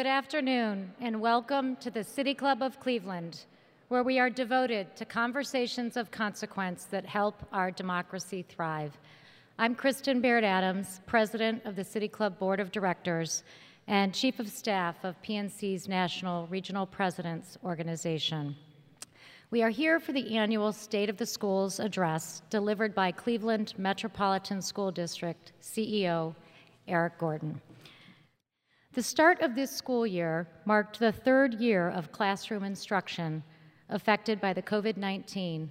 Good afternoon, and welcome to the City Club of Cleveland, where we are devoted to conversations of consequence that help our democracy thrive. I'm Kristen Baird Adams, President of the City Club Board of Directors and Chief of Staff of PNC's National Regional Presidents Organization. We are here for the annual State of the Schools address delivered by Cleveland Metropolitan School District CEO Eric Gordon. The start of this school year marked the third year of classroom instruction affected by the COVID 19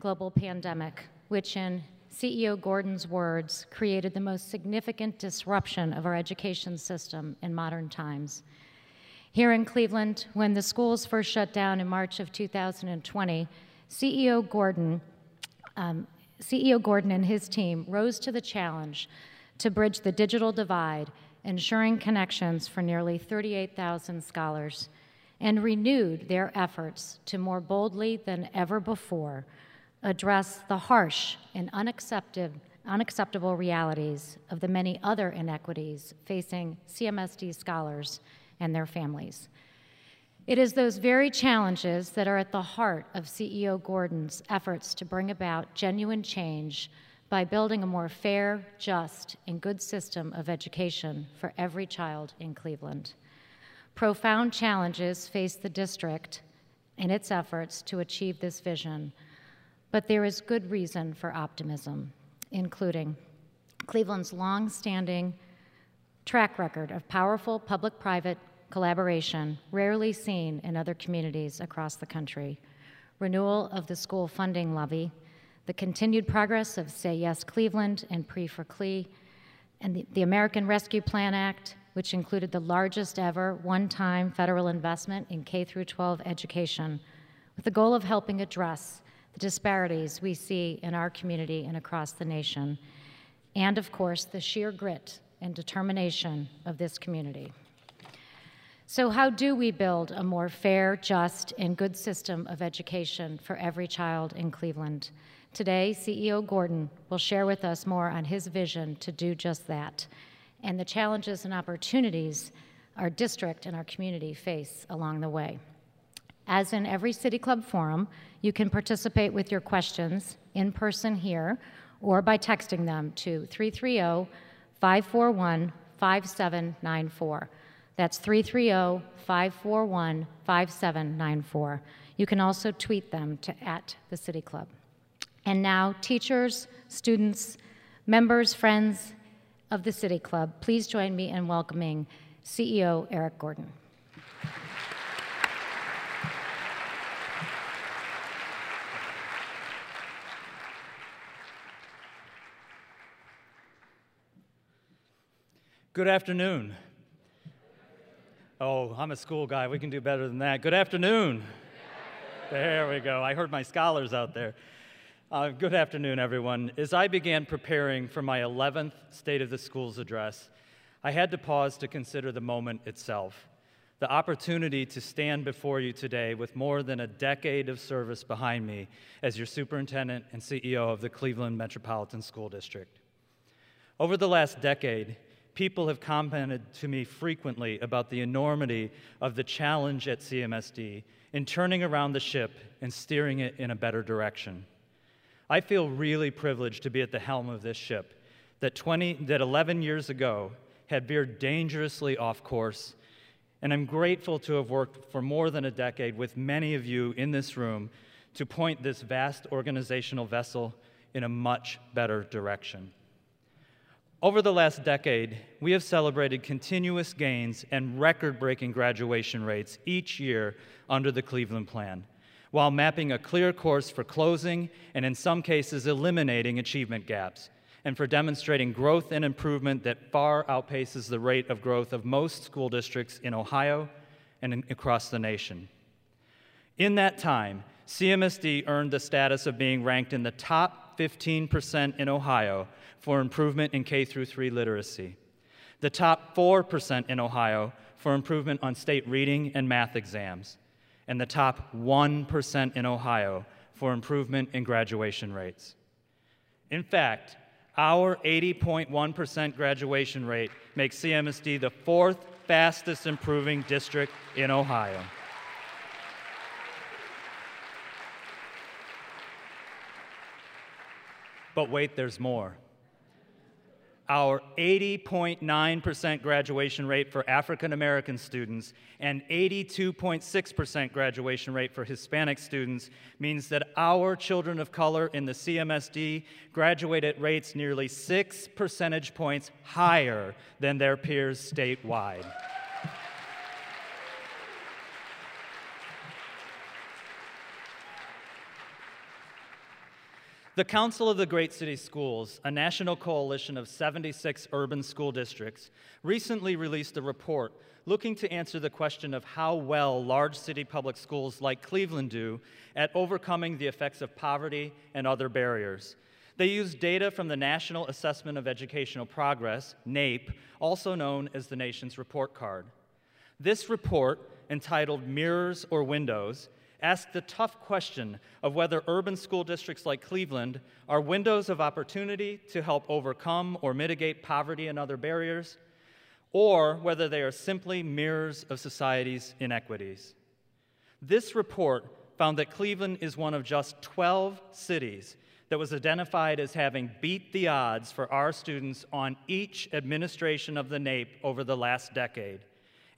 global pandemic, which, in CEO Gordon's words, created the most significant disruption of our education system in modern times. Here in Cleveland, when the schools first shut down in March of 2020, CEO Gordon, um, CEO Gordon and his team rose to the challenge to bridge the digital divide ensuring connections for nearly 38,000 scholars, and renewed their efforts to more boldly than ever before address the harsh and unacceptable realities of the many other inequities facing CMSD scholars and their families. It is those very challenges that are at the heart of CEO Gordon's efforts to bring about genuine change by building a more fair, just, and good system of education for every child in Cleveland. Profound challenges face the district in its efforts to achieve this vision, but there is good reason for optimism, including Cleveland's long standing track record of powerful public private collaboration, rarely seen in other communities across the country, renewal of the school funding levy, the continued progress of Say Yes Cleveland and Pre for Cle, and the, the American Rescue Plan Act, which included the largest ever one-time federal investment in K through 12 education, with the goal of helping address the disparities we see in our community and across the nation, and of course, the sheer grit and determination of this community. So, how do we build a more fair, just, and good system of education for every child in Cleveland? Today, CEO Gordon will share with us more on his vision to do just that and the challenges and opportunities our district and our community face along the way. As in every City Club forum, you can participate with your questions in person here or by texting them to 330 541 5794. That's 330 541 5794. You can also tweet them to at the City Club. And now, teachers, students, members, friends of the City Club, please join me in welcoming CEO Eric Gordon. Good afternoon. Oh, I'm a school guy. We can do better than that. Good afternoon. There we go. I heard my scholars out there. Uh, good afternoon, everyone. As I began preparing for my 11th State of the Schools address, I had to pause to consider the moment itself. The opportunity to stand before you today with more than a decade of service behind me as your superintendent and CEO of the Cleveland Metropolitan School District. Over the last decade, people have commented to me frequently about the enormity of the challenge at CMSD in turning around the ship and steering it in a better direction. I feel really privileged to be at the helm of this ship that, 20, that 11 years ago had veered dangerously off course. And I'm grateful to have worked for more than a decade with many of you in this room to point this vast organizational vessel in a much better direction. Over the last decade, we have celebrated continuous gains and record breaking graduation rates each year under the Cleveland Plan while mapping a clear course for closing and, in some cases, eliminating achievement gaps, and for demonstrating growth and improvement that far outpaces the rate of growth of most school districts in Ohio, and across the nation. In that time, CMSD earned the status of being ranked in the top 15% in Ohio for improvement in K through 3 literacy, the top 4% in Ohio for improvement on state reading and math exams, and the top 1% in Ohio for improvement in graduation rates. In fact, our 80.1% graduation rate makes CMSD the fourth fastest improving district in Ohio. But wait, there's more our 80.9% graduation rate for African American students and 82.6% graduation rate for Hispanic students means that our children of color in the CMSD graduate at rates nearly six percentage points higher than their peers statewide. The Council of the Great City Schools, a national coalition of 76 urban school districts, recently released a report looking to answer the question of how well large city public schools like Cleveland do at overcoming the effects of poverty and other barriers. They used data from the National Assessment of Educational Progress, NAEP, also known as the nation's report card. This report, entitled Mirrors or Windows, ask the tough question of whether urban school districts like Cleveland are windows of opportunity to help overcome or mitigate poverty and other barriers, or whether they are simply mirrors of society's inequities. This report found that Cleveland is one of just 12 cities that was identified as having beat the odds for our students on each administration of the NAEP over the last decade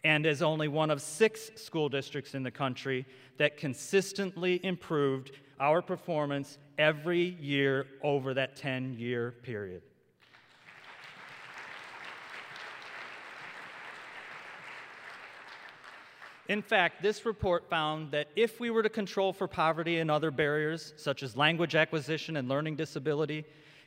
and is only one of six school districts in the country that consistently improved our performance every year over that 10 year period. In fact, this report found that if we were to control for poverty and other barriers, such as language acquisition and learning disability,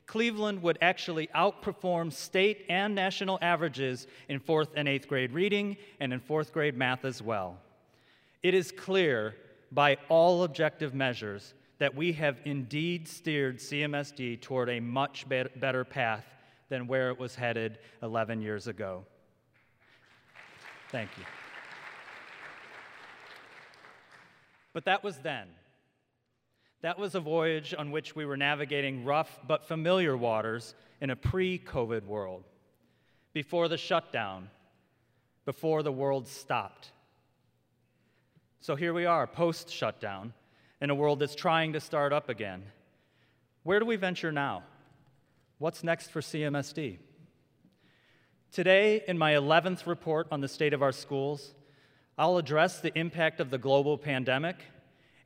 Cleveland would actually outperform state and national averages in fourth and eighth grade reading and in fourth grade math as well. It is clear by all objective measures that we have indeed steered CMSD toward a much better path than where it was headed 11 years ago. Thank you. But that was then. That was a voyage on which we were navigating rough but familiar waters in a pre COVID world, before the shutdown, before the world stopped. So here we are, post shutdown, in a world that's trying to start up again. Where do we venture now? What's next for CMSD? Today, in my 11th report on the state of our schools, I'll address the impact of the global pandemic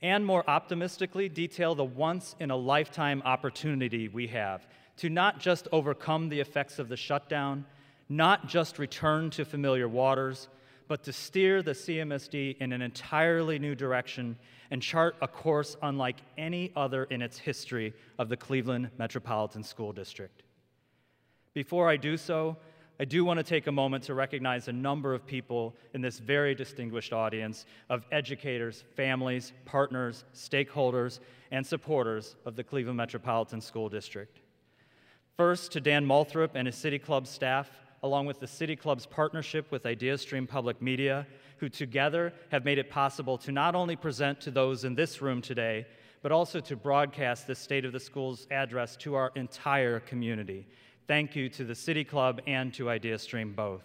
and more optimistically detail the once in a lifetime opportunity we have to not just overcome the effects of the shutdown, not just return to familiar waters, but to steer the CMSD in an entirely new direction and chart a course unlike any other in its history of the Cleveland Metropolitan School District. Before I do so, I do want to take a moment to recognize a number of people in this very distinguished audience of educators, families, partners, stakeholders, and supporters of the Cleveland Metropolitan School District. First, to Dan Moulthrop and his City Club staff, along with the City Club's partnership with IdeaStream Public Media, who together have made it possible to not only present to those in this room today, but also to broadcast this State of the Schools address to our entire community Thank you to the City Club and to IdeaStream both.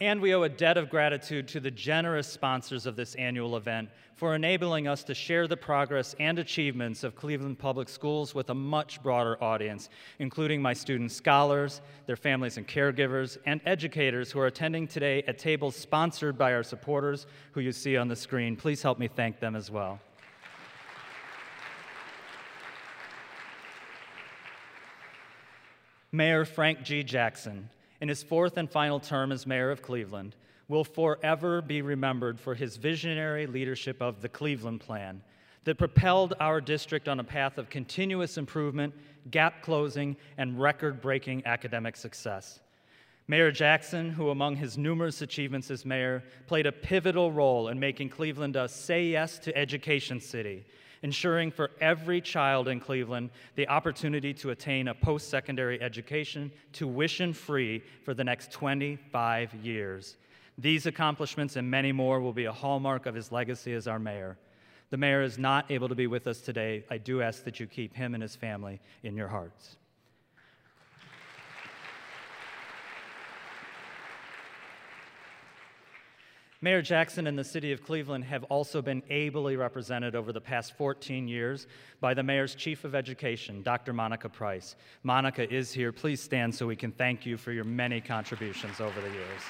And we owe a debt of gratitude to the generous sponsors of this annual event for enabling us to share the progress and achievements of Cleveland Public Schools with a much broader audience, including my student scholars, their families and caregivers, and educators who are attending today at tables sponsored by our supporters, who you see on the screen. Please help me thank them as well. Mayor Frank G. Jackson, in his fourth and final term as mayor of Cleveland, will forever be remembered for his visionary leadership of the Cleveland Plan, that propelled our district on a path of continuous improvement, gap closing, and record breaking academic success. Mayor Jackson, who among his numerous achievements as mayor, played a pivotal role in making Cleveland a say yes to education city, ensuring for every child in Cleveland the opportunity to attain a post secondary education tuition free for the next 25 years. These accomplishments and many more will be a hallmark of his legacy as our mayor. The mayor is not able to be with us today. I do ask that you keep him and his family in your hearts. Mayor Jackson and the City of Cleveland have also been ably represented over the past 14 years by the Mayor's Chief of Education, Dr. Monica Price. Monica is here. Please stand so we can thank you for your many contributions over the years.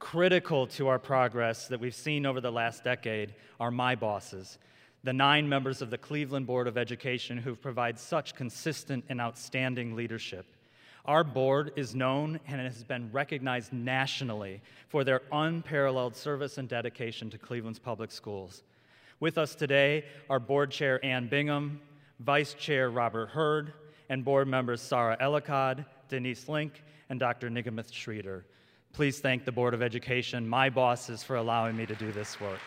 Critical to our progress that we've seen over the last decade are my bosses, the nine members of the Cleveland Board of Education who provide such consistent and outstanding leadership. Our board is known and has been recognized nationally for their unparalleled service and dedication to Cleveland's public schools. With us today are Board Chair Ann Bingham, Vice Chair Robert Heard, and board members Sarah Elaqad, Denise Link, and Dr. Nigamanth Sridhar. Please thank the Board of Education, my bosses, for allowing me to do this work.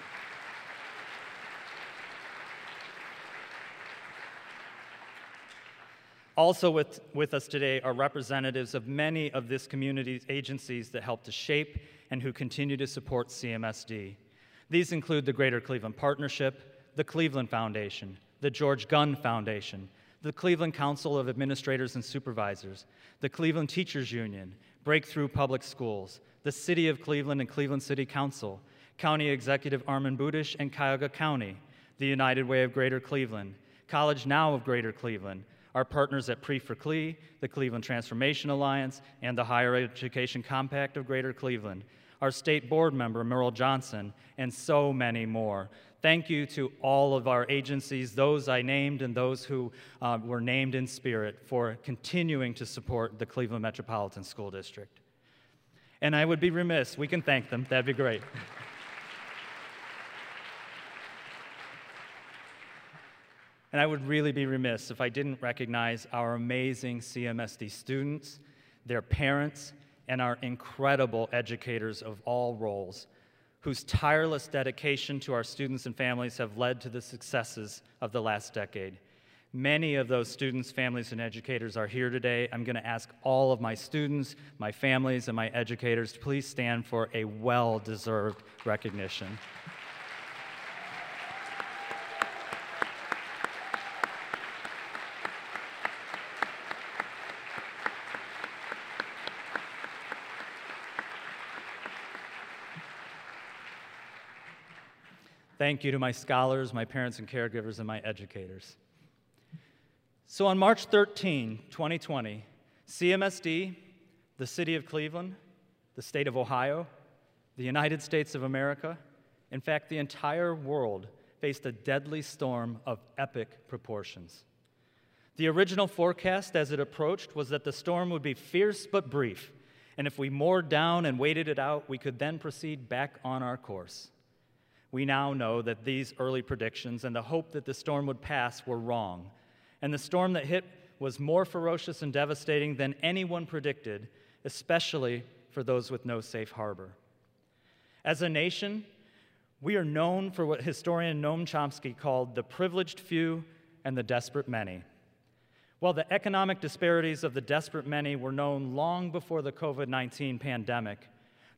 Also, with, with us today are representatives of many of this community's agencies that help to shape and who continue to support CMSD. These include the Greater Cleveland Partnership, the Cleveland Foundation, the George Gund Foundation, the Cleveland Council of Administrators and Supervisors, the Cleveland Teachers Union, Breakthrough Public Schools, the City of Cleveland and Cleveland City Council, County Executive Armond Budish and Cuyahoga County, the United Way of Greater Cleveland, College Now of Greater Cleveland, our partners at Pre for CLE, the Cleveland Transformation Alliance, and the Higher Education Compact of Greater Cleveland, our state board member, Meryl Johnson, and so many more. Thank you to all of our agencies, those I named and those who uh, were named in spirit, for continuing to support the Cleveland Metropolitan School District. And I would be remiss, we can thank them, that'd be great. And I would really be remiss if I didn't recognize our amazing CMSD students, their parents, and our incredible educators of all roles, whose tireless dedication to our students and families have led to the successes of the last decade. Many of those students, families, and educators are here today. I'm going to ask all of my students, my families, and my educators to please stand for a well deserved recognition. Thank you to my scholars, my parents and caregivers, and my educators. So on March 13, 2020, CMSD, the City of Cleveland, the state of Ohio, the United States of America, in fact, the entire world faced a deadly storm of epic proportions. The original forecast as it approached was that the storm would be fierce but brief, and if we moored down and waited it out, we could then proceed back on our course. We now know that these early predictions and the hope that the storm would pass were wrong. And the storm that hit was more ferocious and devastating than anyone predicted, especially for those with no safe harbor. As a nation, we are known for what historian Noam Chomsky called the privileged few and the desperate many. While the economic disparities of the desperate many were known long before the COVID 19 pandemic,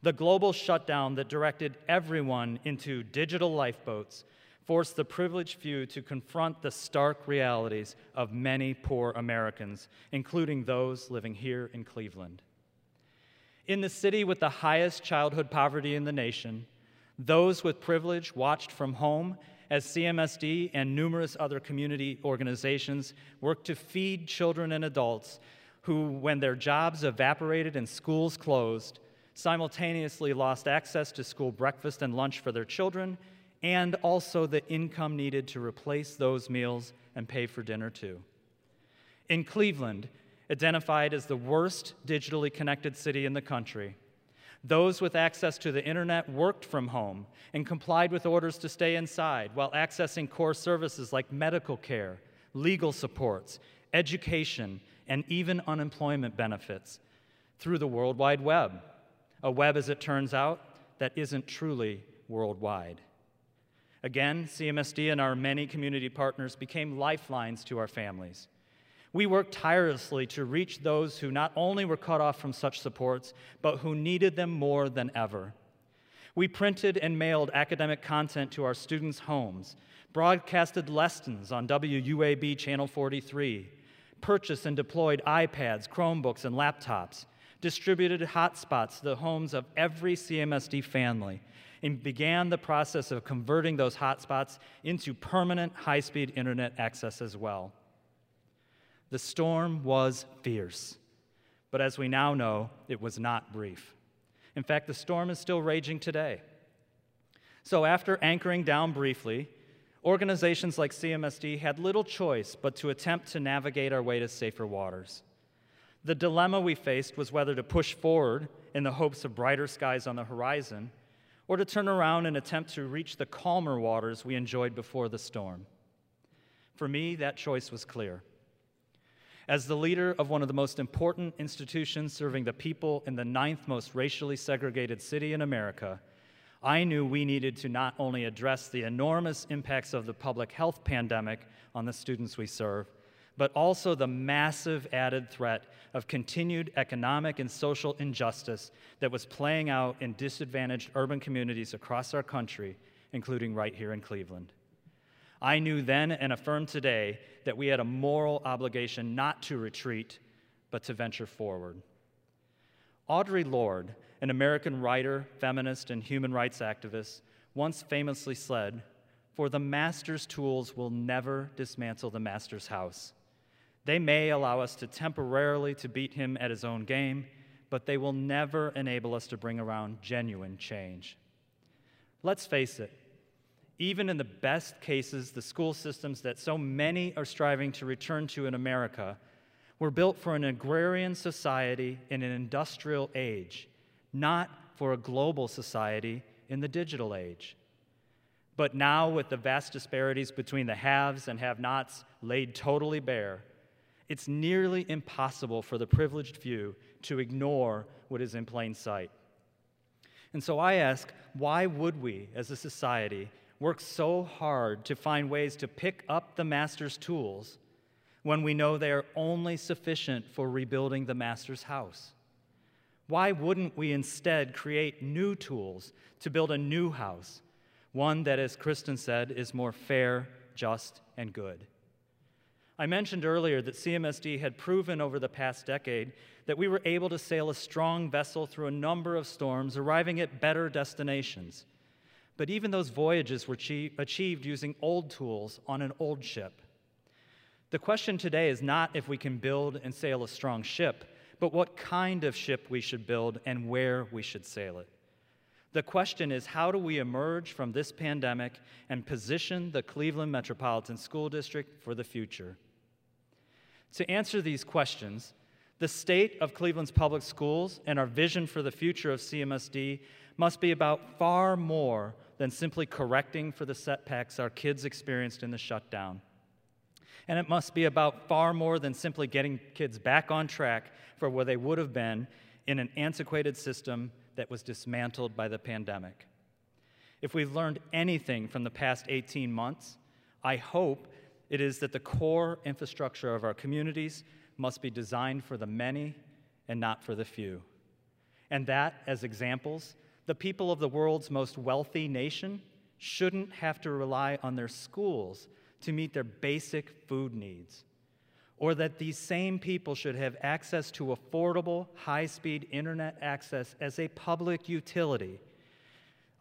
the global shutdown that directed everyone into digital lifeboats forced the privileged few to confront the stark realities of many poor Americans, including those living here in Cleveland. In the city with the highest childhood poverty in the nation, those with privilege watched from home as CMSD and numerous other community organizations worked to feed children and adults who, when their jobs evaporated and schools closed, simultaneously lost access to school breakfast and lunch for their children, and also the income needed to replace those meals and pay for dinner too. In Cleveland, identified as the worst digitally connected city in the country, Those with access to the internet worked from home and complied with orders to stay inside while accessing core services like medical care, legal supports, education, and even unemployment benefits through the World Wide Web. A web, as it turns out, that isn't truly worldwide. Again, CMSD and our many community partners became lifelines to our families. We worked tirelessly to reach those who not only were cut off from such supports, but who needed them more than ever. We printed and mailed academic content to our students' homes, broadcasted lessons on WUAB Channel 43, purchased and deployed iPads, Chromebooks, and laptops, distributed hotspots to the homes of every CMSD family, and began the process of converting those hotspots into permanent high speed internet access as well. The storm was fierce, but as we now know, it was not brief. In fact, the storm is still raging today. So, after anchoring down briefly, organizations like CMSD had little choice but to attempt to navigate our way to safer waters. The dilemma we faced was whether to push forward in the hopes of brighter skies on the horizon or to turn around and attempt to reach the calmer waters we enjoyed before the storm. For me, that choice was clear. As the leader of one of the most important institutions serving the people in the ninth most racially segregated city in America, I knew we needed to not only address the enormous impacts of the public health pandemic on the students we serve, but also the massive added threat of continued economic and social injustice that was playing out in disadvantaged urban communities across our country, including right here in Cleveland. I knew then and affirm today that we had a moral obligation not to retreat, but to venture forward. Audre Lorde, an American writer, feminist, and human rights activist, once famously said, For the master's tools will never dismantle the master's house. They may allow us to temporarily to beat him at his own game, but they will never enable us to bring around genuine change. Let's face it, even in the best cases, the school systems that so many are striving to return to in America were built for an agrarian society in an industrial age, not for a global society in the digital age. But now, with the vast disparities between the haves and have nots laid totally bare, it's nearly impossible for the privileged few to ignore what is in plain sight. And so I ask, why would we, as a society, work so hard to find ways to pick up the master's tools when we know they are only sufficient for rebuilding the master's house? Why wouldn't we instead create new tools to build a new house, one that, as Kristen said, is more fair, just, and good? I mentioned earlier that CMSD had proven over the past decade that we were able to sail a strong vessel through a number of storms, arriving at better destinations. But even those voyages were achieved using old tools on an old ship. The question today is not if we can build and sail a strong ship, but what kind of ship we should build and where we should sail it. The question is how do we emerge from this pandemic and position the Cleveland Metropolitan School District for the future? To answer these questions, the state of Cleveland's public schools and our vision for the future of CMSD must be about far more than simply correcting for the setbacks our kids experienced in the shutdown. And it must be about far more than simply getting kids back on track for where they would have been in an antiquated system that was dismantled by the pandemic. If we've learned anything from the past 18 months, I hope it is that the core infrastructure of our communities must be designed for the many and not for the few. And that, as examples, the people of the world's most wealthy nation shouldn't have to rely on their schools to meet their basic food needs, or that these same people should have access to affordable, high speed internet access as a public utility,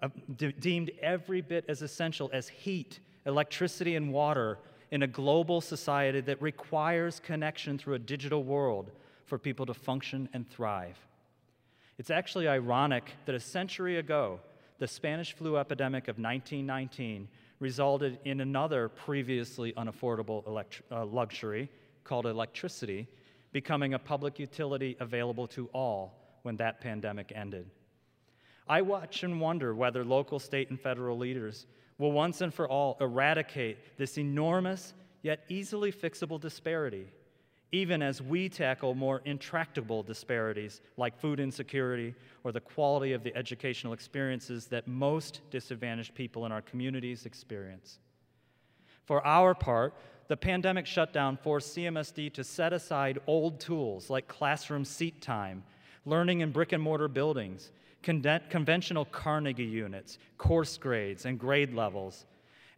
uh, de- deemed every bit as essential as heat, electricity, and water in a global society that requires connection through a digital world for people to function and thrive. It's actually ironic that a century ago, the Spanish flu epidemic of 1919 resulted in another previously unaffordable elect- uh, luxury called electricity becoming a public utility available to all when that pandemic ended. I watch and wonder whether local, state, and federal leaders will once and for all eradicate this enormous yet easily fixable disparity, even as we tackle more intractable disparities like food insecurity or the quality of the educational experiences that most disadvantaged people in our communities experience. For our part, the pandemic shutdown forced CMSD to set aside old tools like classroom seat time, learning in brick and mortar buildings, conventional Carnegie units, course grades, and grade levels,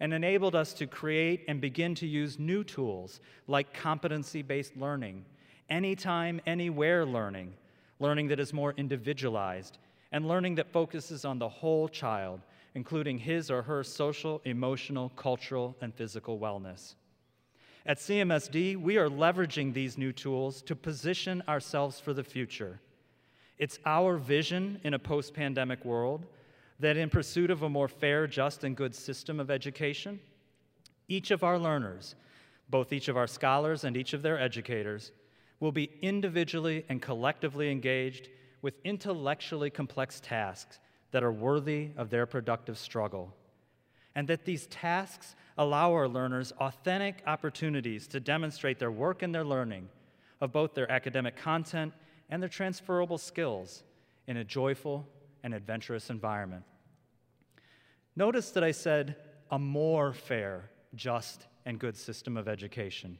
and enabled us to create and begin to use new tools like competency based learning, anytime, anywhere learning, learning that is more individualized, and learning that focuses on the whole child, including his or her social, emotional, cultural, and physical wellness. At CMSD, we are leveraging these new tools to position ourselves for the future. It's our vision in a post pandemic world that, in pursuit of a more fair, just, and good system of education, each of our learners, both each of our scholars and each of their educators, will be individually and collectively engaged with intellectually complex tasks that are worthy of their productive struggle. And that these tasks allow our learners authentic opportunities to demonstrate their work and their learning of both their academic content and their transferable skills in a joyful and adventurous environment. Notice that I said a more fair, just, and good system of education.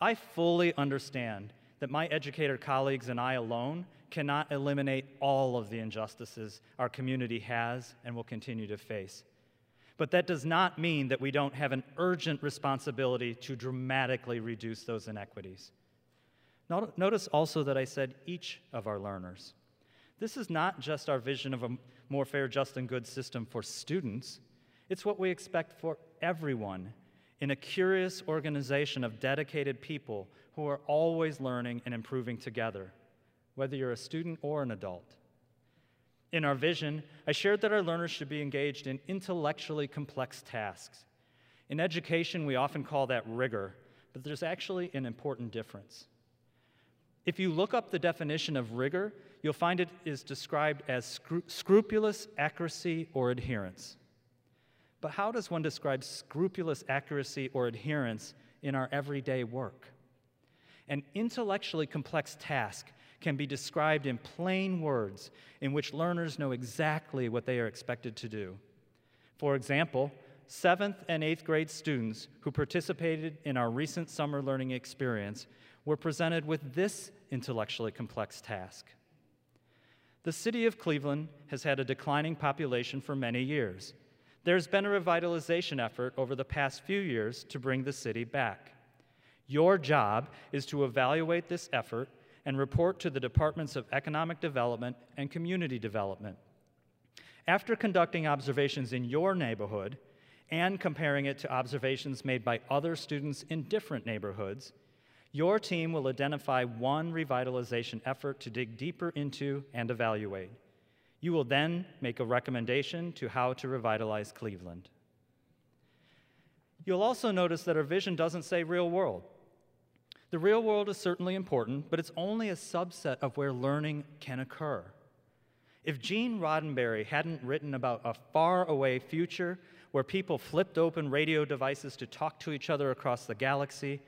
I fully understand that my educator colleagues and I alone cannot eliminate all of the injustices our community has and will continue to face. But that does not mean that we don't have an urgent responsibility to dramatically reduce those inequities. Notice also that I said each of our learners. This is not just our vision of a more fair, just, and good system for students, it's what we expect for everyone in a curious organization of dedicated people who are always learning and improving together, whether you're a student or an adult. In our vision, I shared that our learners should be engaged in intellectually complex tasks. In education, we often call that rigor, but there's actually an important difference. If you look up the definition of rigor, you'll find it is described as scru- scrupulous accuracy or adherence. But how does one describe scrupulous accuracy or adherence in our everyday work? An intellectually complex task can be described in plain words in which learners know exactly what they are expected to do. For example, seventh and eighth grade students who participated in our recent summer learning experience were presented with this intellectually complex task. The city of Cleveland has had a declining population for many years. There's been a revitalization effort over the past few years to bring the city back. Your job is to evaluate this effort and report to the Departments of Economic Development and Community Development. After conducting observations in your neighborhood and comparing it to observations made by other students in different neighborhoods, your team will identify one revitalization effort to dig deeper into and evaluate. You will then make a recommendation to how to revitalize Cleveland. You'll also notice that our vision doesn't say real world. The real world is certainly important, but it's only a subset of where learning can occur. If Gene Roddenberry hadn't written about a far-away future where people flipped open radio devices to talk to each other across the galaxy,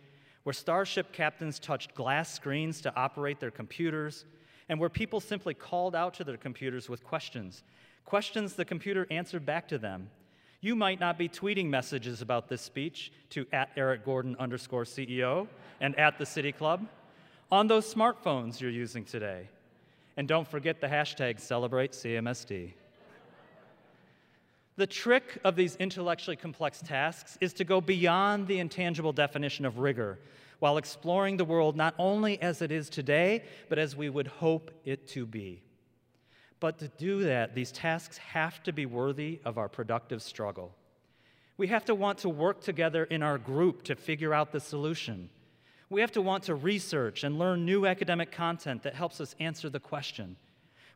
where starship captains touched glass screens to operate their computers, and where people simply called out to their computers with questions, questions the computer answered back to them, you might not be tweeting messages about this speech to at Eric Gordon underscore CEO and at the City Club on those smartphones you're using today. And don't forget the hashtag celebrate CMSD. The trick of these intellectually complex tasks is to go beyond the intangible definition of rigor while exploring the world not only as it is today, but as we would hope it to be. But to do that, these tasks have to be worthy of our productive struggle. We have to want to work together in our group to figure out the solution. We have to want to research and learn new academic content that helps us answer the question.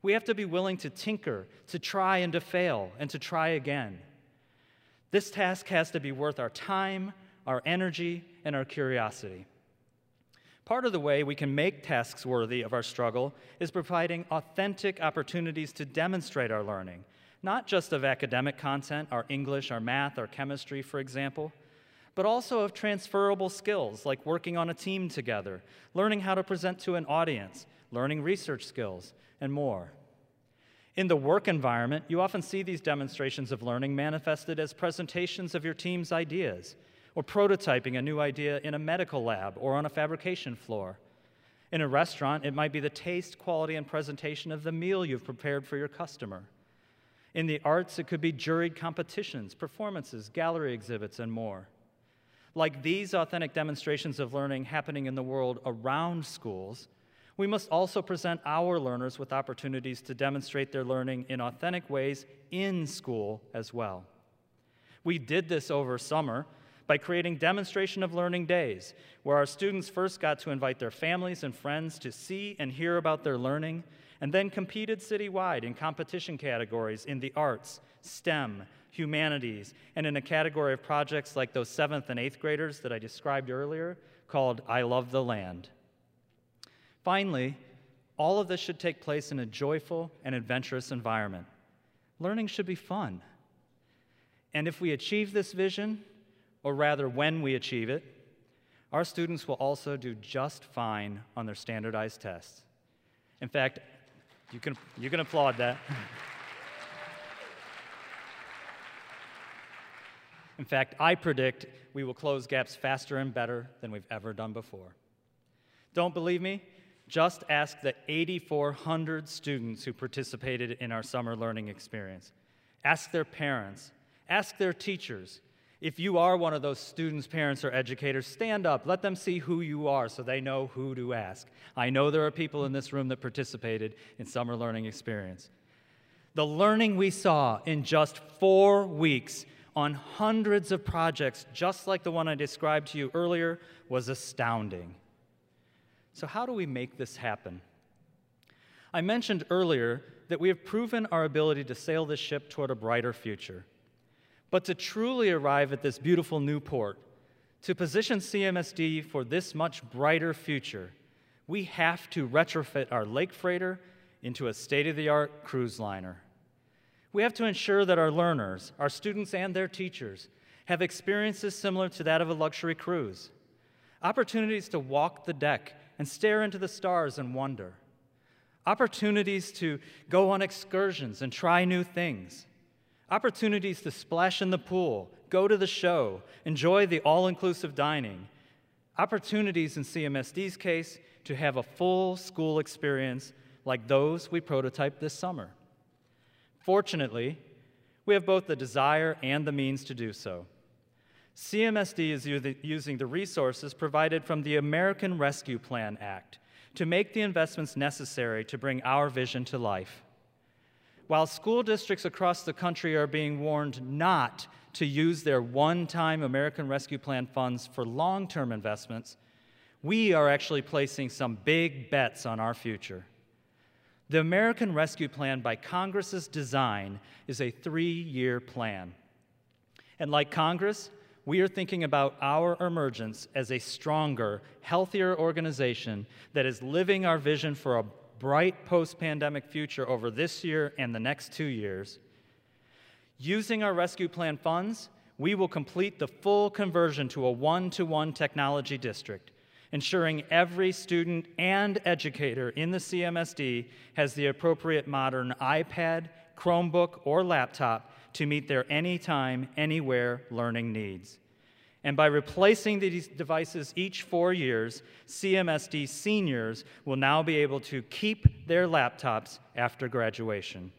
We have to be willing to tinker, to try and to fail, and to try again. This task has to be worth our time, our energy, and our curiosity. Part of the way we can make tasks worthy of our struggle is providing authentic opportunities to demonstrate our learning, not just of academic content, our English, our math, our chemistry, for example, but also of transferable skills like working on a team together, learning how to present to an audience, learning research skills, and more. In the work environment, you often see these demonstrations of learning manifested as presentations of your team's ideas, or prototyping a new idea in a medical lab or on a fabrication floor. In a restaurant, it might be the taste, quality, and presentation of the meal you've prepared for your customer. In the arts, it could be juried competitions, performances, gallery exhibits, and more. Like these authentic demonstrations of learning happening in the world around schools, we must also present our learners with opportunities to demonstrate their learning in authentic ways in school as well. We did this over summer by creating demonstration of learning days, where our students first got to invite their families and friends to see and hear about their learning, and then competed citywide in competition categories in the arts, STEM, humanities, and in a category of projects like those seventh and eighth graders that I described earlier called I Love the Land. Finally, all of this should take place in a joyful and adventurous environment. Learning should be fun. And if we achieve this vision, or rather, when we achieve it, our students will also do just fine on their standardized tests. In fact, you can, you can applaud that. In fact, I predict we will close gaps faster and better than we've ever done before. Don't believe me? Just ask the 8,400 students who participated in our summer learning experience. Ask their parents, ask their teachers. If you are one of those students, parents, or educators, stand up. Let them see who you are so they know who to ask. I know there are people in this room that participated in summer learning experience. The learning we saw in just four weeks on hundreds of projects, just like the one I described to you earlier, was astounding. So, how do we make this happen? I mentioned earlier that we have proven our ability to sail this ship toward a brighter future. But to truly arrive at this beautiful new port, to position CMSD for this much brighter future, we have to retrofit our lake freighter into a state of the art cruise liner. We have to ensure that our learners, our students, and their teachers have experiences similar to that of a luxury cruise opportunities to walk the deck and stare into the stars and wonder, opportunities to go on excursions and try new things, opportunities to splash in the pool, go to the show, enjoy the all inclusive dining, opportunities in CMSD's case to have a full school experience like those we prototyped this summer. Fortunately, we have both the desire and the means to do so. CMSD is using the resources provided from the American Rescue Plan Act to make the investments necessary to bring our vision to life. While school districts across the country are being warned not to use their one time American Rescue Plan funds for long term investments, we are actually placing some big bets on our future. The American Rescue Plan, by Congress's design, is a three year plan. And like Congress, we are thinking about our emergence as a stronger, healthier organization that is living our vision for a bright post pandemic future over this year and the next two years. Using our rescue plan funds, we will complete the full conversion to a one to one technology district, ensuring every student and educator in the CMSD has the appropriate modern iPad, Chromebook, or laptop to meet their anytime, anywhere learning needs. And by replacing these devices each four years, CMSD seniors will now be able to keep their laptops after graduation.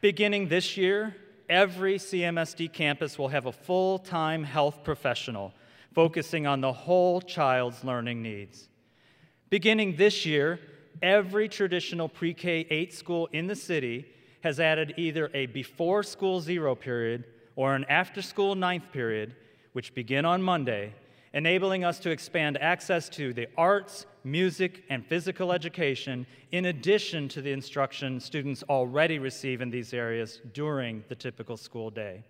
Beginning this year, every CMSD campus will have a full time health professional focusing on the whole child's learning needs. Beginning this year, every traditional pre K 8 school in the city has added either a before school zero period or an after school ninth period, which begin on Monday, enabling us to expand access to the arts, music, and physical education in addition to the instruction students already receive in these areas during the typical school day.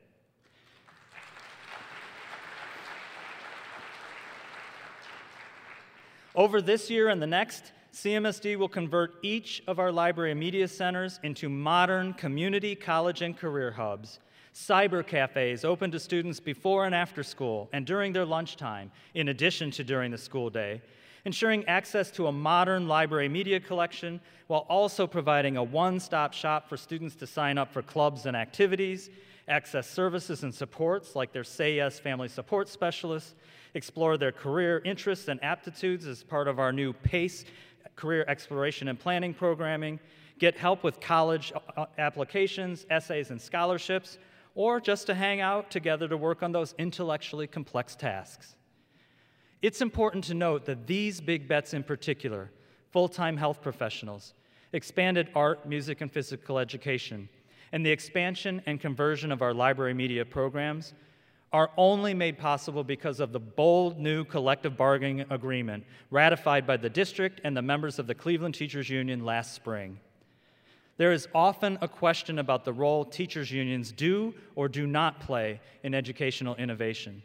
Over this year and the next, CMSD will convert each of our library and media centers into modern community college and career hubs. Cyber cafes open to students before and after school and during their lunchtime, in addition to during the school day, ensuring access to a modern library media collection while also providing a one stop shop for students to sign up for clubs and activities, access services and supports like their Say Yes Family Support Specialists, explore their career interests and aptitudes as part of our new PACE career exploration and planning programming, get help with college uh, applications, essays, and scholarships, or just to hang out together to work on those intellectually complex tasks. It's important to note that these big bets in particular, full time health professionals, expanded art, music, and physical education, and the expansion and conversion of our library media programs are only made possible because of the bold new collective bargaining agreement ratified by the district and the members of the Cleveland Teachers Union last spring. There is often a question about the role teachers' unions do or do not play in educational innovation.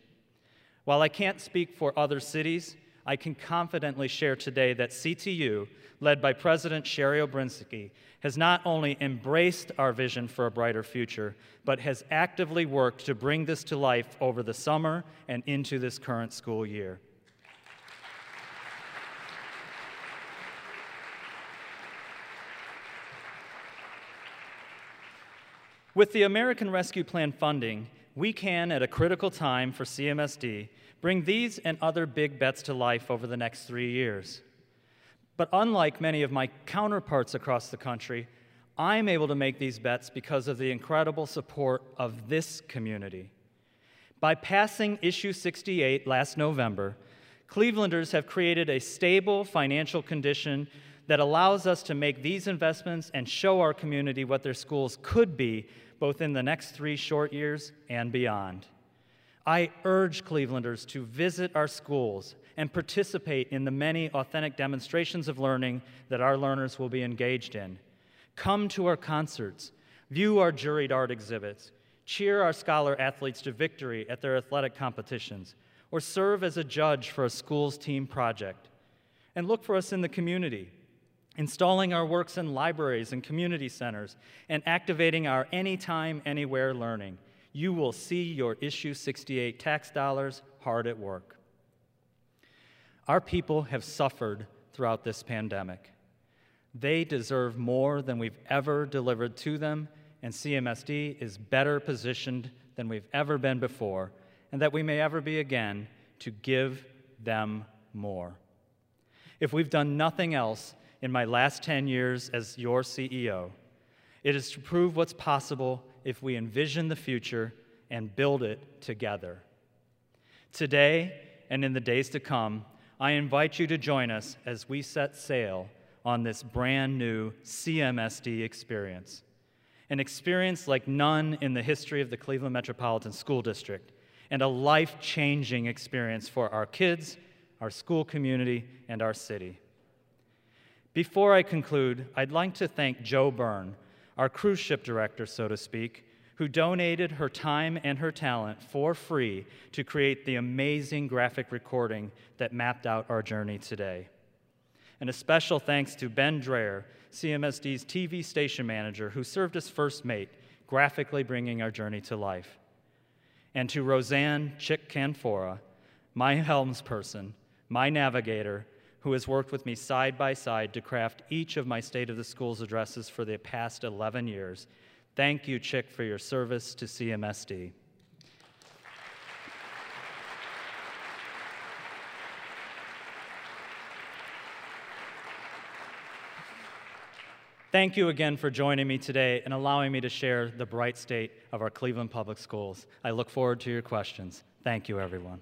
While I can't speak for other cities, I can confidently share today that CTU, led by President Shari Obrenski, has not only embraced our vision for a brighter future, but has actively worked to bring this to life over the summer and into this current school year. With the American Rescue Plan funding, we can, at a critical time for CMSD, bring these and other big bets to life over the next three years. But unlike many of my counterparts across the country, I'm able to make these bets because of the incredible support of this community. By passing Issue 68 last November, Clevelanders have created a stable financial condition that allows us to make these investments and show our community what their schools could be both in the next three short years and beyond. I urge Clevelanders to visit our schools and participate in the many authentic demonstrations of learning that our learners will be engaged in. Come to our concerts, view our juried art exhibits, cheer our scholar athletes to victory at their athletic competitions, or serve as a judge for a school's team project. And look for us in the community installing our works in libraries and community centers, and activating our anytime, anywhere learning, you will see your Issue 68 tax dollars hard at work. Our people have suffered throughout this pandemic. They deserve more than we've ever delivered to them, and CMSD is better positioned than we've ever been before, and that we may ever be again to give them more. If we've done nothing else, in my last 10 years as your CEO. It is to prove what's possible if we envision the future and build it together. Today and in the days to come, I invite you to join us as we set sail on this brand new CMSD experience. An experience like none in the history of the Cleveland Metropolitan School District, and a life changing experience for our kids, our school community, and our city. Before I conclude, I'd like to thank Jo Byrne, our cruise ship director, so to speak, who donated her time and her talent for free to create the amazing graphic recording that mapped out our journey today. And a special thanks to Ben Dreher, CMSD's TV station manager, who served as first mate, graphically bringing our journey to life. And to Roseann Chick Canfora, my helmsperson, my navigator, who has worked with me side by side to craft each of my State of the Schools addresses for the past 11 years. Thank you, Chick, for your service to CMSD. Thank you again for joining me today and allowing me to share the bright state of our Cleveland Public Schools. I look forward to your questions. Thank you, everyone.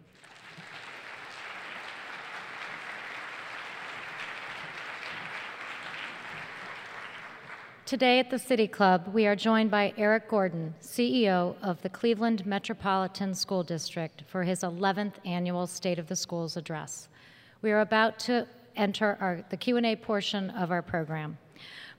Today at the City Club, we are joined by Eric Gordon, CEO of the Cleveland Metropolitan School District, for his 11th annual State of the Schools address. We are about to enter our, the Q&A portion of our program.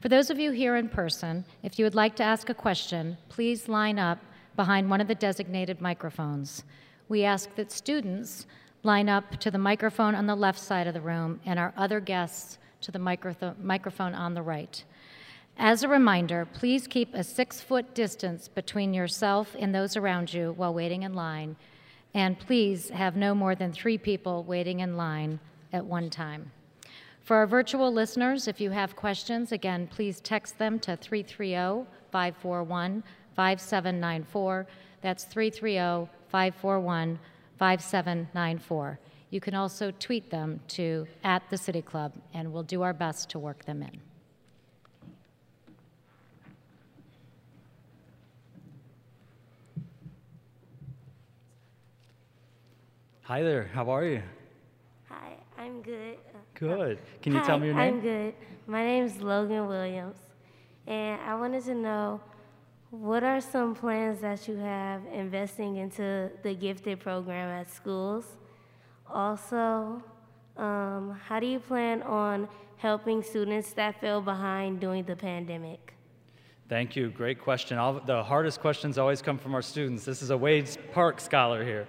For those of you here in person, if you would like to ask a question, please line up behind one of the designated microphones. We ask that students line up to the microphone on the left side of the room and our other guests to the micro- microphone on the right. As a reminder, please keep a six foot distance between yourself and those around you while waiting in line, and please have no more than three people waiting in line at one time. For our virtual listeners, if you have questions, again, please text them to 330 541 5794. That's 330 541 5794. You can also tweet them to at the City Club, and we'll do our best to work them in. Hi there, how are you? Hi, I'm good. Good. Can you Hi, tell me your name? I'm good. My name is Logan Williams, and I wanted to know what are some plans that you have investing into the gifted program at schools? Also, um, how do you plan on helping students that fell behind during the pandemic? Thank you. Great question. All, the hardest questions always come from our students. This is a Wade Park scholar here.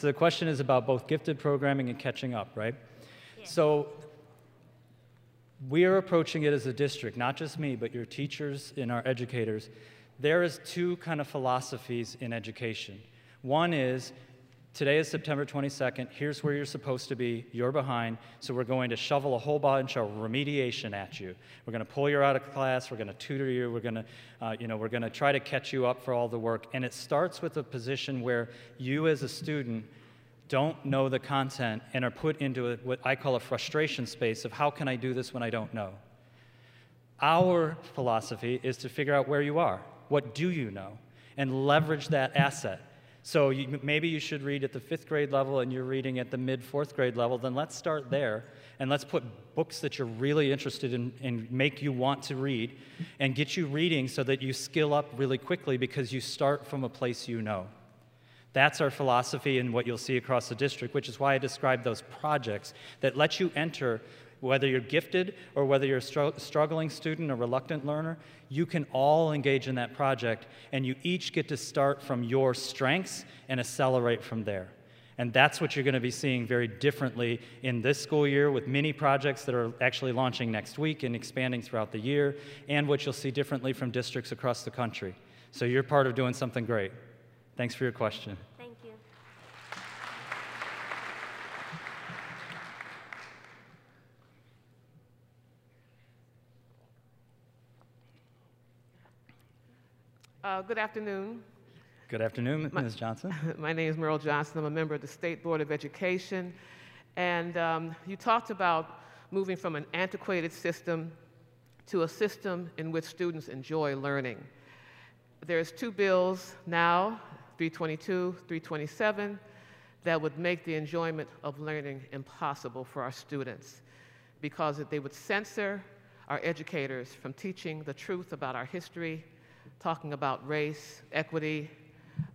So the question is about both gifted programming and catching up, right? So we are approaching it as a district, not just me, but your teachers and our educators. There is two kind of philosophies in education. One is Today is September 22nd. Here's where you're supposed to be. You're behind. So we're going to shovel a whole bunch of remediation at you. We're going to pull you out of class. We're going to tutor you. We're going to, uh, you know, we're going to try to catch you up for all the work. And it starts with a position where you, as a student, don't know the content and are put into a, what I call a frustration space of how can I do this when I don't know. Our philosophy is to figure out where you are. What do you know? And leverage that asset. So you, maybe you should read at the fifth grade level and you're reading at the mid fourth grade level, then let's start there and let's put books that you're really interested in and make you want to read and get you reading so that you skill up really quickly because you start from a place you know. That's our philosophy and what you'll see across the district, which is why I described those projects that let you enter whether you're gifted or whether you're a str- struggling student or reluctant learner, you can all engage in that project and you each get to start from your strengths and accelerate from there. And that's what you're going to be seeing very differently in this school year with many projects that are actually launching next week and expanding throughout the year, and what you'll see differently from districts across the country. So you're part of doing something great. Thanks for your question. Uh, good afternoon. Good afternoon, Ms. Johnson. My name is Meryl Johnson. I'm a member of the State Board of Education. And um, you talked about moving from an antiquated system to a system in which students enjoy learning. There's two bills now, 322, 327, that would make the enjoyment of learning impossible for our students because they would censor our educators from teaching the truth about our history talking about race, equity.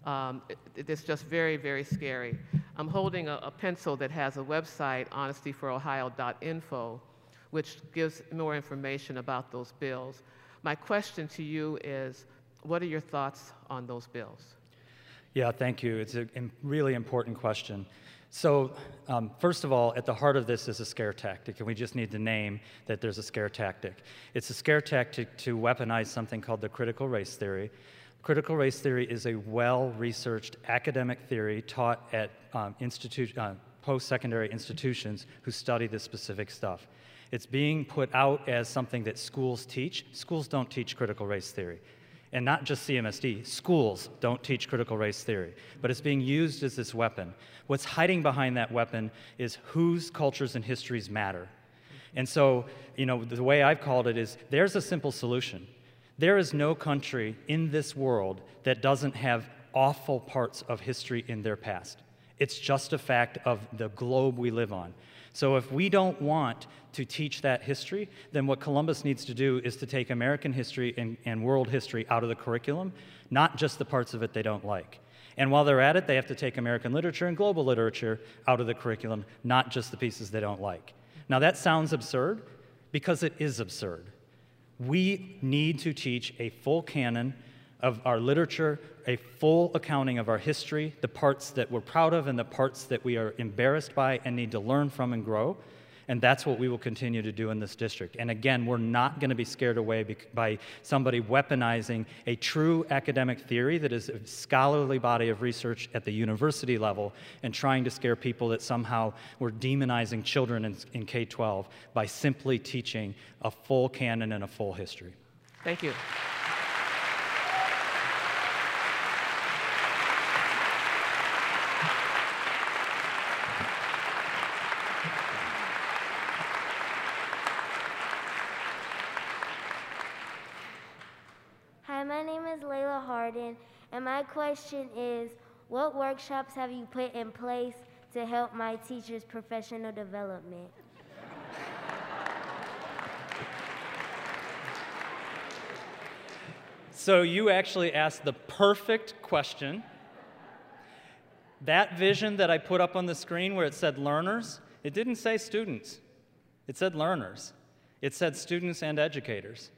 Um, it, it's just very, very scary. I'm holding a, a pencil that has a website, honestyforohio.info, which gives more information about those bills. My question to you is what are your thoughts on those bills? Yeah, thank you. It's a really important question. So, um, first of all, at the heart of this is a scare tactic, and we just need to name that there's a scare tactic. It's a scare tactic to weaponize something called the critical race theory. Critical race theory is a well researched academic theory taught at um, institu- uh, post secondary institutions who study this specific stuff. It's being put out as something that schools teach. Schools don't teach critical race theory and not just CMSD, schools don't teach critical race theory, but it's being used as this weapon. What's hiding behind that weapon is whose cultures and histories matter. And so, you know, the way I've called it is there's a simple solution. There is no country in this world that doesn't have awful parts of history in their past. It's just a fact of the globe we live on. So if we don't want to teach that history, then what Columbus needs to do is to take American history and, and world history out of the curriculum, not just the parts of it they don't like. And while they're at it, they have to take American literature and global literature out of the curriculum, not just the pieces they don't like. Now, that sounds absurd because it is absurd. We need to teach a full canon of our literature, a full accounting of our history, the parts that we're proud of and the parts that we are embarrassed by and need to learn from and grow. And that's what we will continue to do in this district. And again, we're not going to be scared away by somebody weaponizing a true academic theory that is a scholarly body of research at the university level and trying to scare people that somehow we're demonizing children in, in K 12 by simply teaching a full canon and a full history. Thank you. And my question is what workshops have you put in place to help my teachers' professional development? So, you actually asked the perfect question. That vision that I put up on the screen where it said learners, it didn't say students, it said learners. It said students and educators.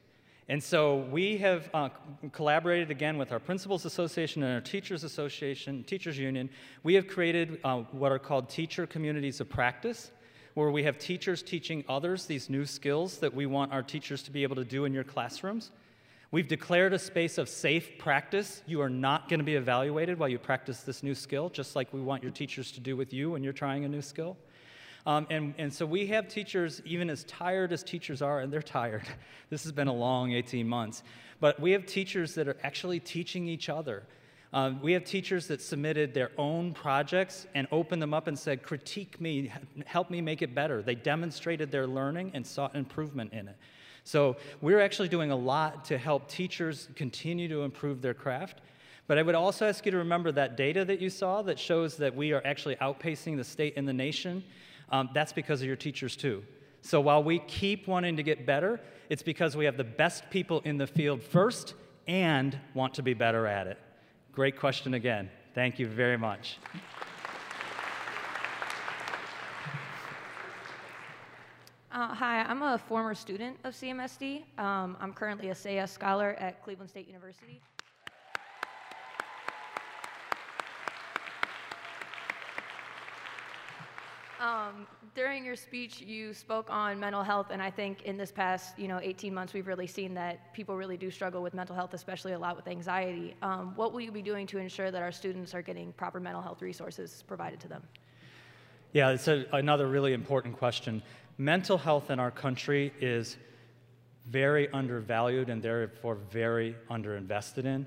And so we have uh, collaborated again with our Principals Association and our Teachers Association, Teachers Union. We have created uh, what are called teacher communities of practice, where we have teachers teaching others these new skills that we want our teachers to be able to do in your classrooms. We've declared a space of safe practice. You are not going to be evaluated while you practice this new skill, just like we want your teachers to do with you when you're trying a new skill. Um, and, and so we have teachers, even as tired as teachers are, and they're tired. This has been a long 18 months. But we have teachers that are actually teaching each other. Um, we have teachers that submitted their own projects and opened them up and said, critique me, help me make it better. They demonstrated their learning and sought improvement in it. So we're actually doing a lot to help teachers continue to improve their craft. But I would also ask you to remember that data that you saw that shows that we are actually outpacing the state and the nation um, that's because of your teachers too. So while we keep wanting to get better, it's because we have the best people in the field first and want to be better at it. Great question again. Thank you very much. Uh, hi, I'm a former student of CMSD. Um, I'm currently a Say Yes scholar at Cleveland State University. Um, during your speech, you spoke on mental health, and I think in this past, you know, 18 months, we've really seen that people really do struggle with mental health, especially a lot with anxiety. Um, what will you be doing to ensure that our students are getting proper mental health resources provided to them? Yeah, it's a, another really important question. Mental health in our country is very undervalued and therefore very underinvested in.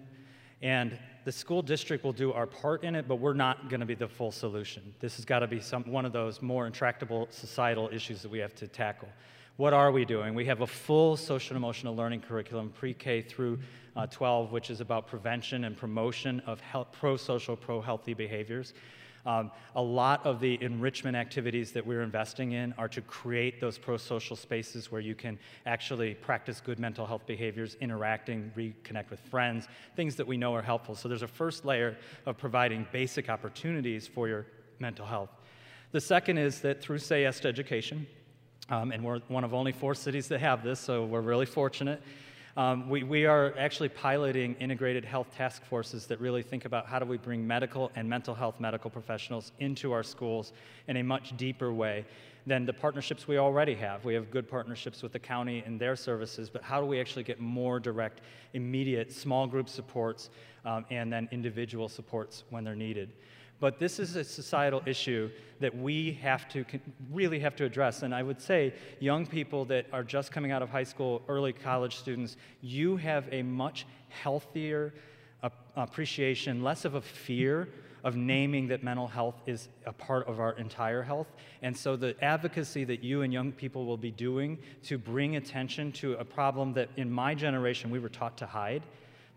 And the school district will do our part in it, but we're not going to be the full solution. This has got to be some, one of those more intractable societal issues that we have to tackle. What are we doing? We have a full social and emotional learning curriculum, pre K through uh, 12, which is about prevention and promotion of pro social, pro healthy behaviors. Um, a lot of the enrichment activities that we're investing in are to create those pro social spaces where you can actually practice good mental health behaviors, interacting, reconnect with friends, things that we know are helpful. So there's a first layer of providing basic opportunities for your mental health. The second is that through Say Yes education, um, and we're one of only four cities that have this, so we're really fortunate. Um, we, we are actually piloting integrated health task forces that really think about how do we bring medical and mental health medical professionals into our schools in a much deeper way than the partnerships we already have. We have good partnerships with the county and their services, but how do we actually get more direct, immediate, small group supports um, and then individual supports when they're needed? But this is a societal issue that we have to really have to address. And I would say, young people that are just coming out of high school, early college students, you have a much healthier appreciation, less of a fear of naming that mental health is a part of our entire health. And so the advocacy that you and young people will be doing to bring attention to a problem that in my generation we were taught to hide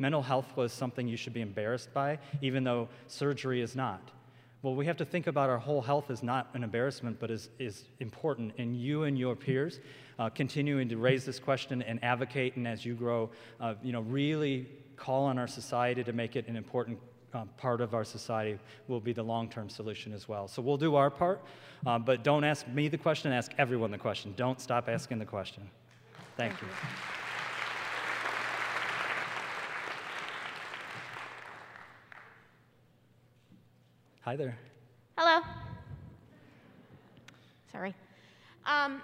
Mental health was something you should be embarrassed by, even though surgery is not. Well, we have to think about our whole health as not an embarrassment, but is, is important. And you and your peers uh, continuing to raise this question and advocate, and as you grow, uh, you know, really call on our society to make it an important uh, part of our society will be the long-term solution as well. So we'll do our part, uh, but don't ask me the question, ask everyone the question. Don't stop asking the question. Thank, Thank you. you. Hi there. Hello. Sorry. Um,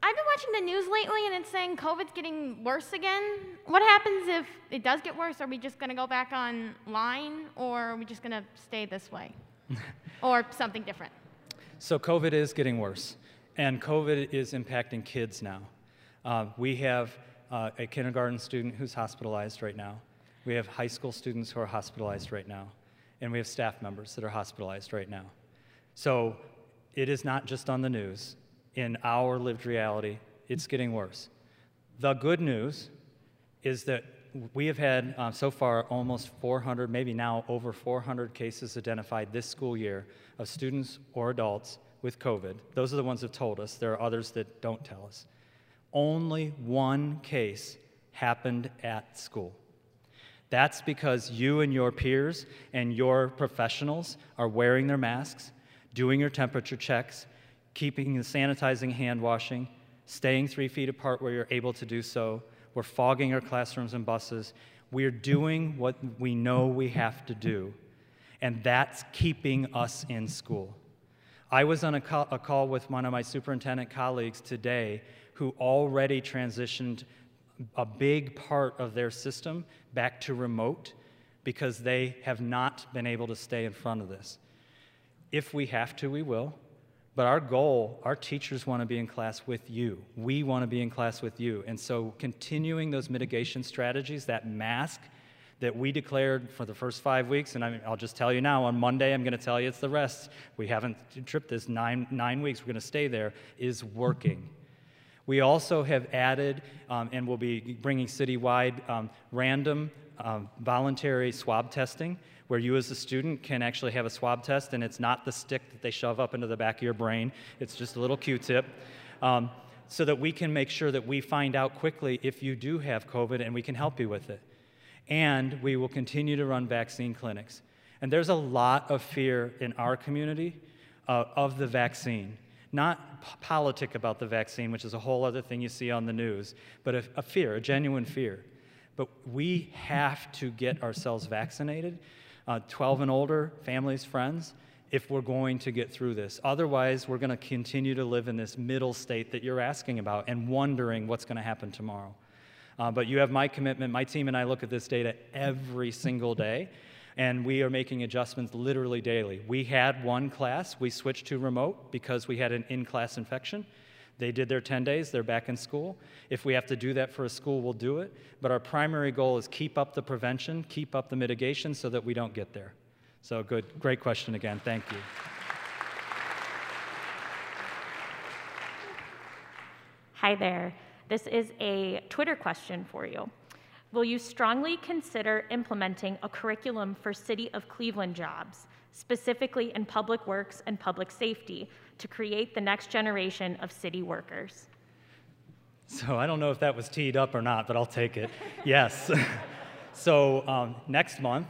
I've been watching the news lately and it's saying COVID's getting worse again. What happens if it does get worse? Are we just going to go back online or are we just going to stay this way? or something different? So, COVID is getting worse, and COVID is impacting kids now. Uh, we have uh, a kindergarten student who's hospitalized right now. We have high school students who are hospitalized right now and we have staff members that are hospitalized right now. So it is not just on the news. In our lived reality, it's getting worse. The good news is that we have had um, so far almost 400, maybe now over 400 cases identified this school year of students or adults with COVID. Those are the ones that told us. There are others that don't tell us. Only one case happened at school. That's because you and your peers and your professionals are wearing their masks, doing your temperature checks, keeping the sanitizing hand washing, staying three feet apart where you're able to do so. We're fogging our classrooms and buses. We're doing what we know we have to do, and that's keeping us in school. I was on a call, a call with one of my superintendent colleagues today who already transitioned a big part of their system back to remote because they have not been able to stay in front of this. If we have to, we will. But our goal, our teachers want to be in class with you. We want to be in class with you. And so, continuing those mitigation strategies, that mask that we declared for the first five weeks, and I will just tell you now, on Monday, I'm going to tell you it's the rest. We haven't tripped this nine, nine weeks, we're going to stay there, is working. We also have added um, and will be bringing citywide um, random um, voluntary swab testing where you as a student can actually have a swab test and it's not the stick that they shove up into the back of your brain, it's just a little Q tip. Um, so that we can make sure that we find out quickly if you do have COVID and we can help you with it. And we will continue to run vaccine clinics. And there's a lot of fear in our community uh, of the vaccine not p- politic about the vaccine, which is a whole other thing you see on the news, but a, a fear, a genuine fear. But we have to get ourselves vaccinated, uh, 12 and older, families, friends, if we're going to get through this. Otherwise, we're going to continue to live in this middle state that you're asking about and wondering what's going to happen tomorrow. Uh, but you have my commitment. My team and I look at this data every single day and we are making adjustments literally daily. We had one class, we switched to remote because we had an in class infection. They did their 10 days, they're back in school. If we have to do that for a school, we'll do it. But our primary goal is keep up the prevention, keep up the mitigation so that we don't get there. So, good, great question again. Thank you. Hi there. This is a Twitter question for you. Will you strongly consider implementing a curriculum for City of Cleveland jobs, specifically in public works and public safety, to create the next generation of city workers? So I don't know if that was teed up or not, but I'll take it. yes. so um, next month,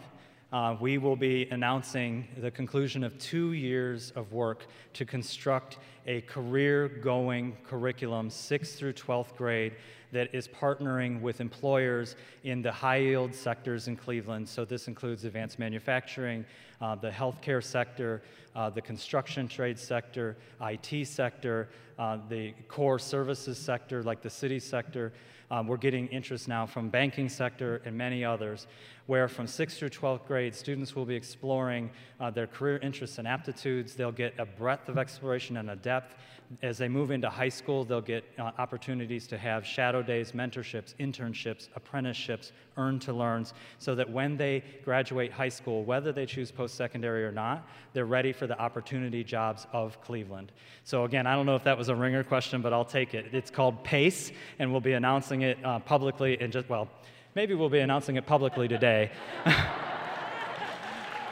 uh, we will be announcing the conclusion of two years of work to construct a career going curriculum, 6th through 12th grade, that is partnering with employers in the high yield sectors in Cleveland. So, this includes advanced manufacturing, uh, the healthcare sector, uh, the construction trade sector, IT sector, uh, the core services sector, like the city sector. Um, we're getting interest now from banking sector and many others, where from 6th through 12th grade, students will be exploring uh, their career interests and aptitudes. They'll get a breadth of exploration and a depth. As they move into high school, they'll get uh, opportunities to have shadow days, mentorships, internships, apprenticeships, earn to learns, so that when they graduate high school, whether they choose post secondary or not, they're ready for the opportunity jobs of Cleveland. So, again, I don't know if that was a ringer question, but I'll take it. It's called PACE, and we'll be announcing it uh, publicly in just, well, maybe we'll be announcing it publicly today.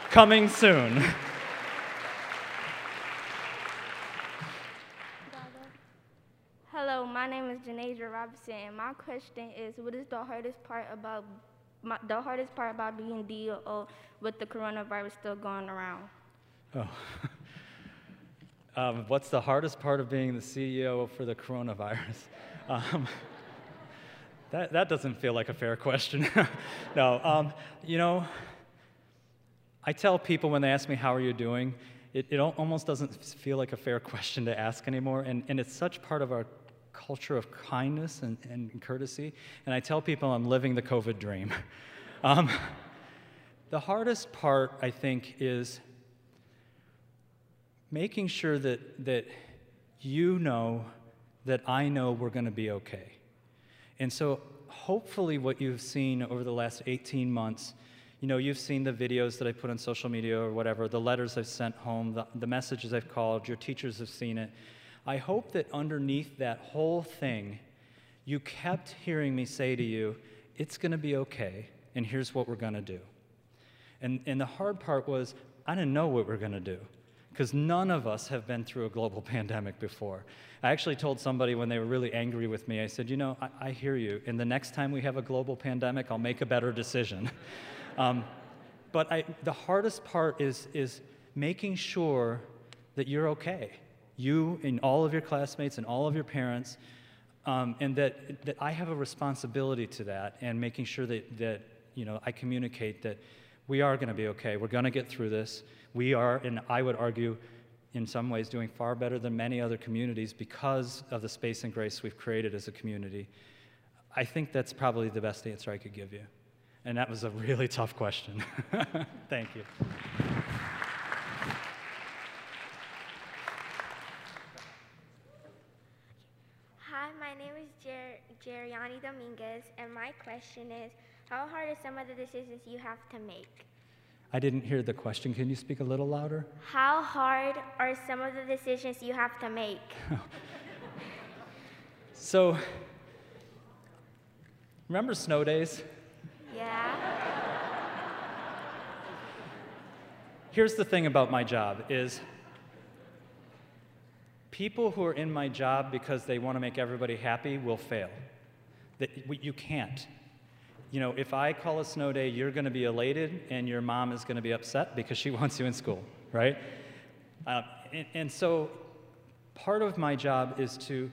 Coming soon. And my question is, what is the hardest part about my, the hardest part about being DO with the coronavirus still going around? Oh. um, what's the hardest part of being the CEO for the coronavirus? Um, that, that doesn't feel like a fair question. no, um, you know, I tell people when they ask me, How are you doing? It, it almost doesn't feel like a fair question to ask anymore. And, and it's such part of our culture of kindness and, and courtesy. And I tell people I'm living the COVID dream. um, the hardest part, I think, is making sure that, that you know that I know we're going to be okay. And so, hopefully, what you've seen over the last 18 months, you know, you've seen the videos that I put on social media or whatever, the letters I've sent home, the, the messages I've called, your teachers have seen it. I hope that underneath that whole thing, you kept hearing me say to you, it's going to be okay, and here's what we're going to do. And, and the hard part was, I didn't know what we we're going to do because none of us have been through a global pandemic before. I actually told somebody when they were really angry with me, I said, You know, I, I hear you, and the next time we have a global pandemic, I'll make a better decision. um, but I, the hardest part is, is making sure that you're okay. You and all of your classmates and all of your parents, um, and that, that I have a responsibility to that, and making sure that, that you know, I communicate that we are going to be okay. We're going to get through this. We are, and I would argue, in some ways, doing far better than many other communities because of the space and grace we've created as a community. I think that's probably the best answer I could give you. And that was a really tough question. Thank you. Hi, my name is Jer- Jeriani Dominguez, and my question is How hard are some of the decisions you have to make? I didn't hear the question. Can you speak a little louder? How hard are some of the decisions you have to make? so, remember snow days? Yeah. Here's the thing about my job is people who are in my job because they want to make everybody happy will fail. That you can't you know, if I call a snow day, you're going to be elated and your mom is going to be upset because she wants you in school, right? Uh, and, and so part of my job is to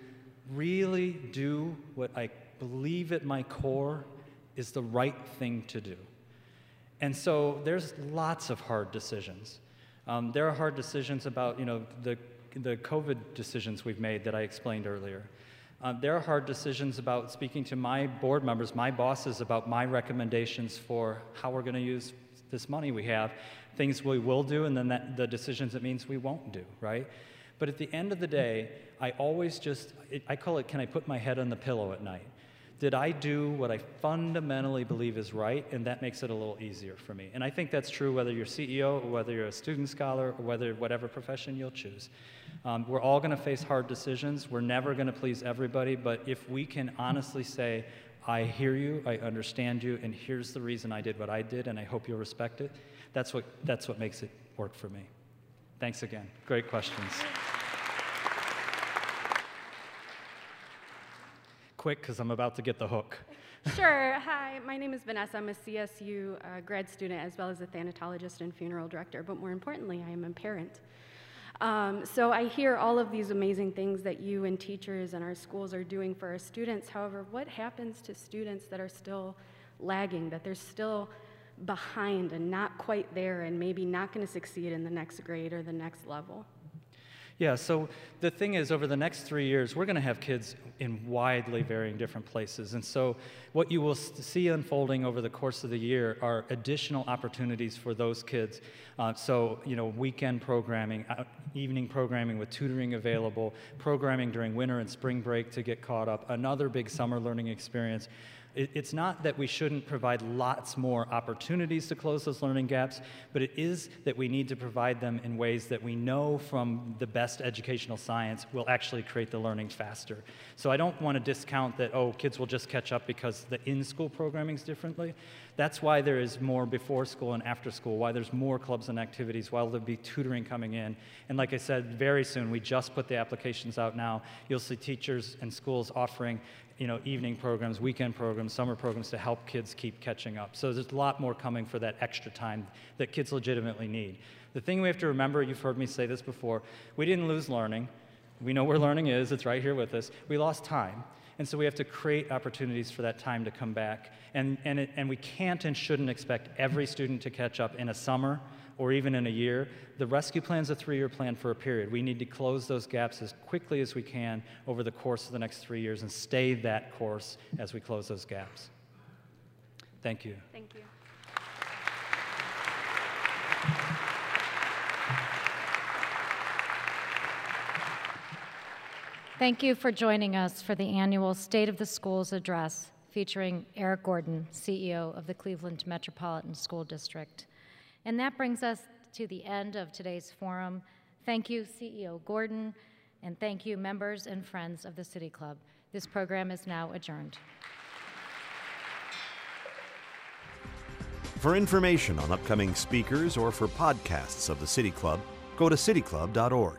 really do what I believe at my core is the right thing to do. And so there's lots of hard decisions. Um, there are hard decisions about, you know, the, the COVID decisions we've made that I explained earlier. Uh, there are hard decisions about speaking to my board members, my bosses, about my recommendations for how we're going to use this money we have, things we will do, and then that, the decisions it means we won't do, right? But at the end of the day, I always just, I call it, can I put my head on the pillow at night? Did I do what I fundamentally believe is right? And that makes it a little easier for me. And I think that's true whether you're CEO or whether you're a student scholar or whether whatever profession you'll choose. Um, we're all going to face hard decisions. We're never going to please everybody, but if we can honestly say, I hear you, I understand you, and here's the reason I did what I did, and I hope you'll respect it, that's what, that's what makes it work for me. Thanks again. Great questions. Quick, because I'm about to get the hook. sure. Hi, my name is Vanessa. I'm a CSU uh, grad student as well as a thanatologist and funeral director, but more importantly, I am a parent. Um, so I hear all of these amazing things that you and teachers and our schools are doing for our students. However, what happens to students that are still lagging, that they're still behind and not quite there and maybe not going to succeed in the next grade or the next level? Yeah, so the thing is, over the next three years, we're going to have kids in widely varying different places. And so, what you will see unfolding over the course of the year are additional opportunities for those kids. Uh, so, you know, weekend programming, uh, evening programming with tutoring available, programming during winter and spring break to get caught up, another big summer learning experience. It's not that we shouldn't provide lots more opportunities to close those learning gaps, but it is that we need to provide them in ways that we know from the best educational science will actually create the learning faster. So I don't want to discount that, oh, kids will just catch up because the in school programming is differently. That's why there is more before school and after school, why there's more clubs and activities, why there'll be tutoring coming in. And like I said, very soon, we just put the applications out now. You'll see teachers and schools offering you know, evening programs, weekend programs, summer programs to help kids keep catching up. So there's a lot more coming for that extra time that kids legitimately need. The thing we have to remember, you've heard me say this before, we didn't lose learning. We know where learning is, it's right here with us. We lost time. And so we have to create opportunities for that time to come back. And, and, it, and we can't and shouldn't expect every student to catch up in a summer or even in a year. The rescue plan is a three year plan for a period. We need to close those gaps as quickly as we can over the course of the next three years and stay that course as we close those gaps. Thank you. Thank you. Thank you for joining us for the annual State of the Schools address featuring Eric Gordon, CEO of the Cleveland Metropolitan School District. And that brings us to the end of today's forum. Thank you, CEO Gordon, and thank you, members and friends of the City Club. This program is now adjourned. For information on upcoming speakers or for podcasts of the City Club, go to cityclub.org.